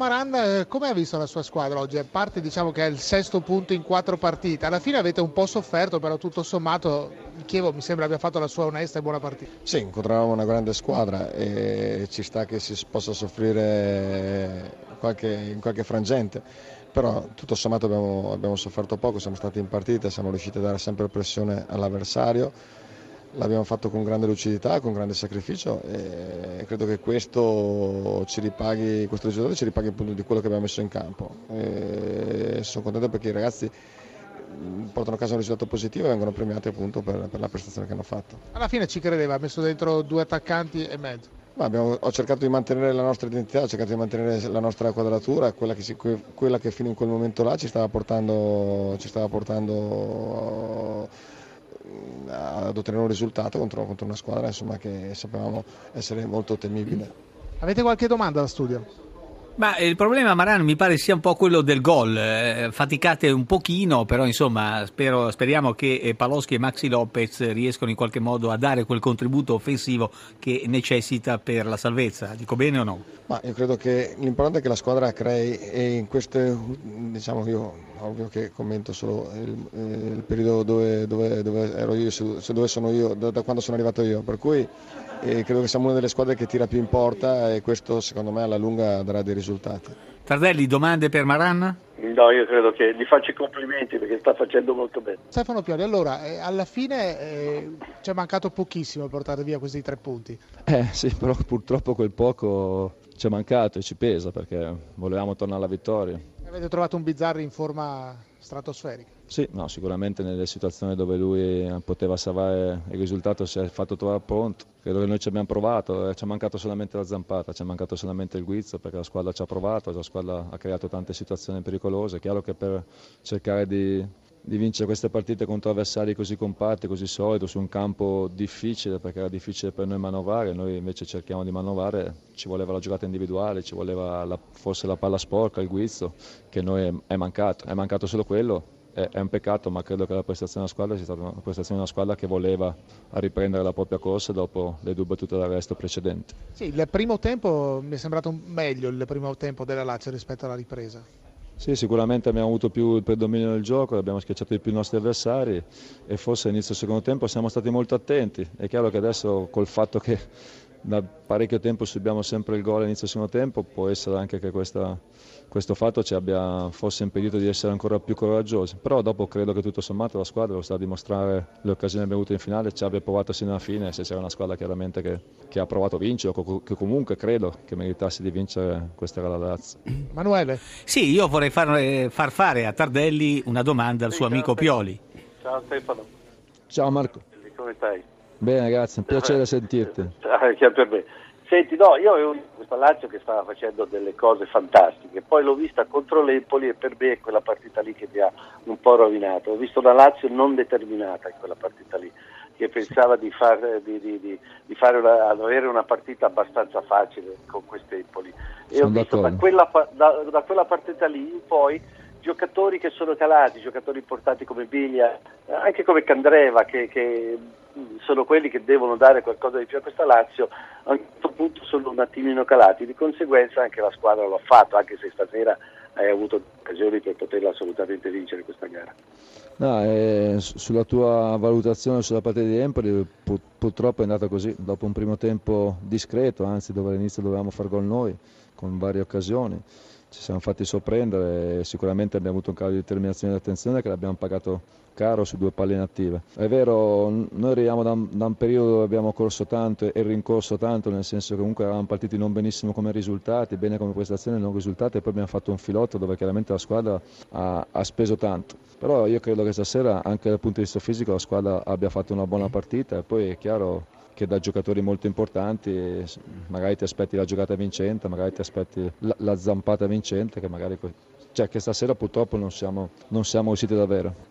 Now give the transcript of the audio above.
Maran, come ha visto la sua squadra oggi? A parte diciamo che è il sesto punto in quattro partite, alla fine avete un po' sofferto, però tutto sommato il Chievo mi sembra abbia fatto la sua onesta e buona partita. Sì, incontravamo una grande squadra e ci sta che si possa soffrire qualche, in qualche frangente, però tutto sommato abbiamo, abbiamo sofferto poco, siamo stati in partita, siamo riusciti a dare sempre pressione all'avversario l'abbiamo fatto con grande lucidità, con grande sacrificio e credo che questo, ci ripaghi, questo risultato ci ripaghi appunto di quello che abbiamo messo in campo. E sono contento perché i ragazzi portano a casa un risultato positivo e vengono premiati appunto per, per, la prestazione che hanno fatto. Alla fine ci credeva, ha messo dentro due attaccanti e mezzo. Abbiamo, ho cercato di mantenere la nostra identità, ho cercato di mantenere la nostra quadratura, quella che, si, quella che fino in quel momento là ci stava portando, ci stava portando ad ottenere un risultato contro, contro una squadra insomma, che sapevamo essere molto temibile. Avete qualche domanda da studio? Ma il problema, Marano, mi pare sia un po' quello del gol. Eh, faticate un pochino, però insomma spero, speriamo che eh, Paloschi e Maxi Lopez riescano in qualche modo a dare quel contributo offensivo che necessita per la salvezza. Dico bene o no? Ma io credo che l'importante è che la squadra crei e in queste, diciamo io ovvio che commento solo il, eh, il periodo dove, dove, dove, ero io, dove sono io, da, da quando sono arrivato io, per cui e credo che siamo una delle squadre che tira più in porta e questo secondo me alla lunga darà dei risultati. Tardelli, domande per Maranna? No, io credo che gli faccio i complimenti perché sta facendo molto bene. Stefano Pioli, allora eh, alla fine eh, ci è mancato pochissimo per portare via questi tre punti. Eh sì, però purtroppo quel poco ci è mancato e ci pesa perché volevamo tornare alla vittoria. Avete trovato un Bizzarri in forma stratosferica? Sì, no, sicuramente nelle situazioni dove lui poteva salvare il risultato si è fatto trovare pronto. Credo che noi ci abbiamo provato, eh, ci è mancato solamente la zampata, ci è mancato solamente il guizzo perché la squadra ci ha provato, la squadra ha creato tante situazioni pericolose. È chiaro che per cercare di, di vincere queste partite contro avversari così compatti, così solidi, su un campo difficile perché era difficile per noi manovrare, noi invece cerchiamo di manovrare, ci voleva la giocata individuale, ci voleva la, forse la palla sporca, il guizzo, che noi è mancato, è mancato solo quello è, un peccato, ma credo che la prestazione della squadra sia stata una prestazione della squadra che voleva riprendere la propria corsa dopo le due battute d'arresto precedenti. Sì, il primo tempo mi è sembrato meglio il primo tempo della Lazio rispetto alla ripresa. Sì, sicuramente abbiamo avuto più il predominio del gioco, abbiamo schiacciato di più i nostri avversari e forse all'inizio del secondo tempo siamo stati molto attenti. È chiaro che adesso col fatto che da parecchio tempo subiamo sempre il gol all'inizio del secondo tempo, può essere anche che questa, questo fatto ci abbia forse impedito di essere ancora più coraggiosi, però dopo credo che tutto sommato la squadra lo sta a dimostrare le occasioni che abbiamo avuto in finale, ci abbia provato sino alla fine, se c'era una squadra chiaramente che, che ha provato a vincere o che comunque credo che meritasse di vincere, questa era la Lazio. Manuele? Sì, io vorrei far, far fare a Tardelli una domanda al sì, suo amico Pioli. Ciao Stefano. Ciao Marco. Come stai? Bene, grazie, un piacere sentirti. Anche per me. Senti, no, io avevo questa Lazio che stava facendo delle cose fantastiche, poi l'ho vista contro l'Empoli e per me è quella partita lì che mi ha un po' rovinato. Ho visto una Lazio non determinata in quella partita lì, che pensava di, far, di, di, di fare una, avere una partita abbastanza facile con quest'Empoli. E Sono ho visto da quella, da, da quella partita lì in poi giocatori che sono calati, giocatori importanti come Biglia, anche come Candreva, che, che, sono quelli che devono dare qualcosa di più a questa Lazio, a un certo punto sono un attimino calati, di conseguenza anche la squadra lo ha fatto, anche se stasera hai avuto occasioni per poterla assolutamente vincere questa gara. No, eh, sulla tua valutazione sulla partita di Empoli pur, purtroppo è andata così, dopo un primo tempo discreto, anzi dove all'inizio dovevamo far gol noi, con varie occasioni ci siamo fatti sorprendere e sicuramente abbiamo avuto un calo di determinazione e di attenzione che l'abbiamo pagato caro su due palle inattive. È vero, noi arriviamo da un, da un, periodo dove abbiamo corso tanto e rincorso tanto, nel senso che comunque eravamo partiti non benissimo come risultati, bene come prestazioni, non risultati e poi abbiamo fatto un filotto dove chiaramente la squadra ha, ha speso tanto. Però io credo che stasera anche dal punto di vista fisico la squadra abbia fatto una buona partita e poi è chiaro che da giocatori molto importanti magari ti aspetti la giocata vincente, magari ti aspetti la, la zampata vincente che magari cioè che stasera purtroppo non siamo, non siamo riusciti davvero.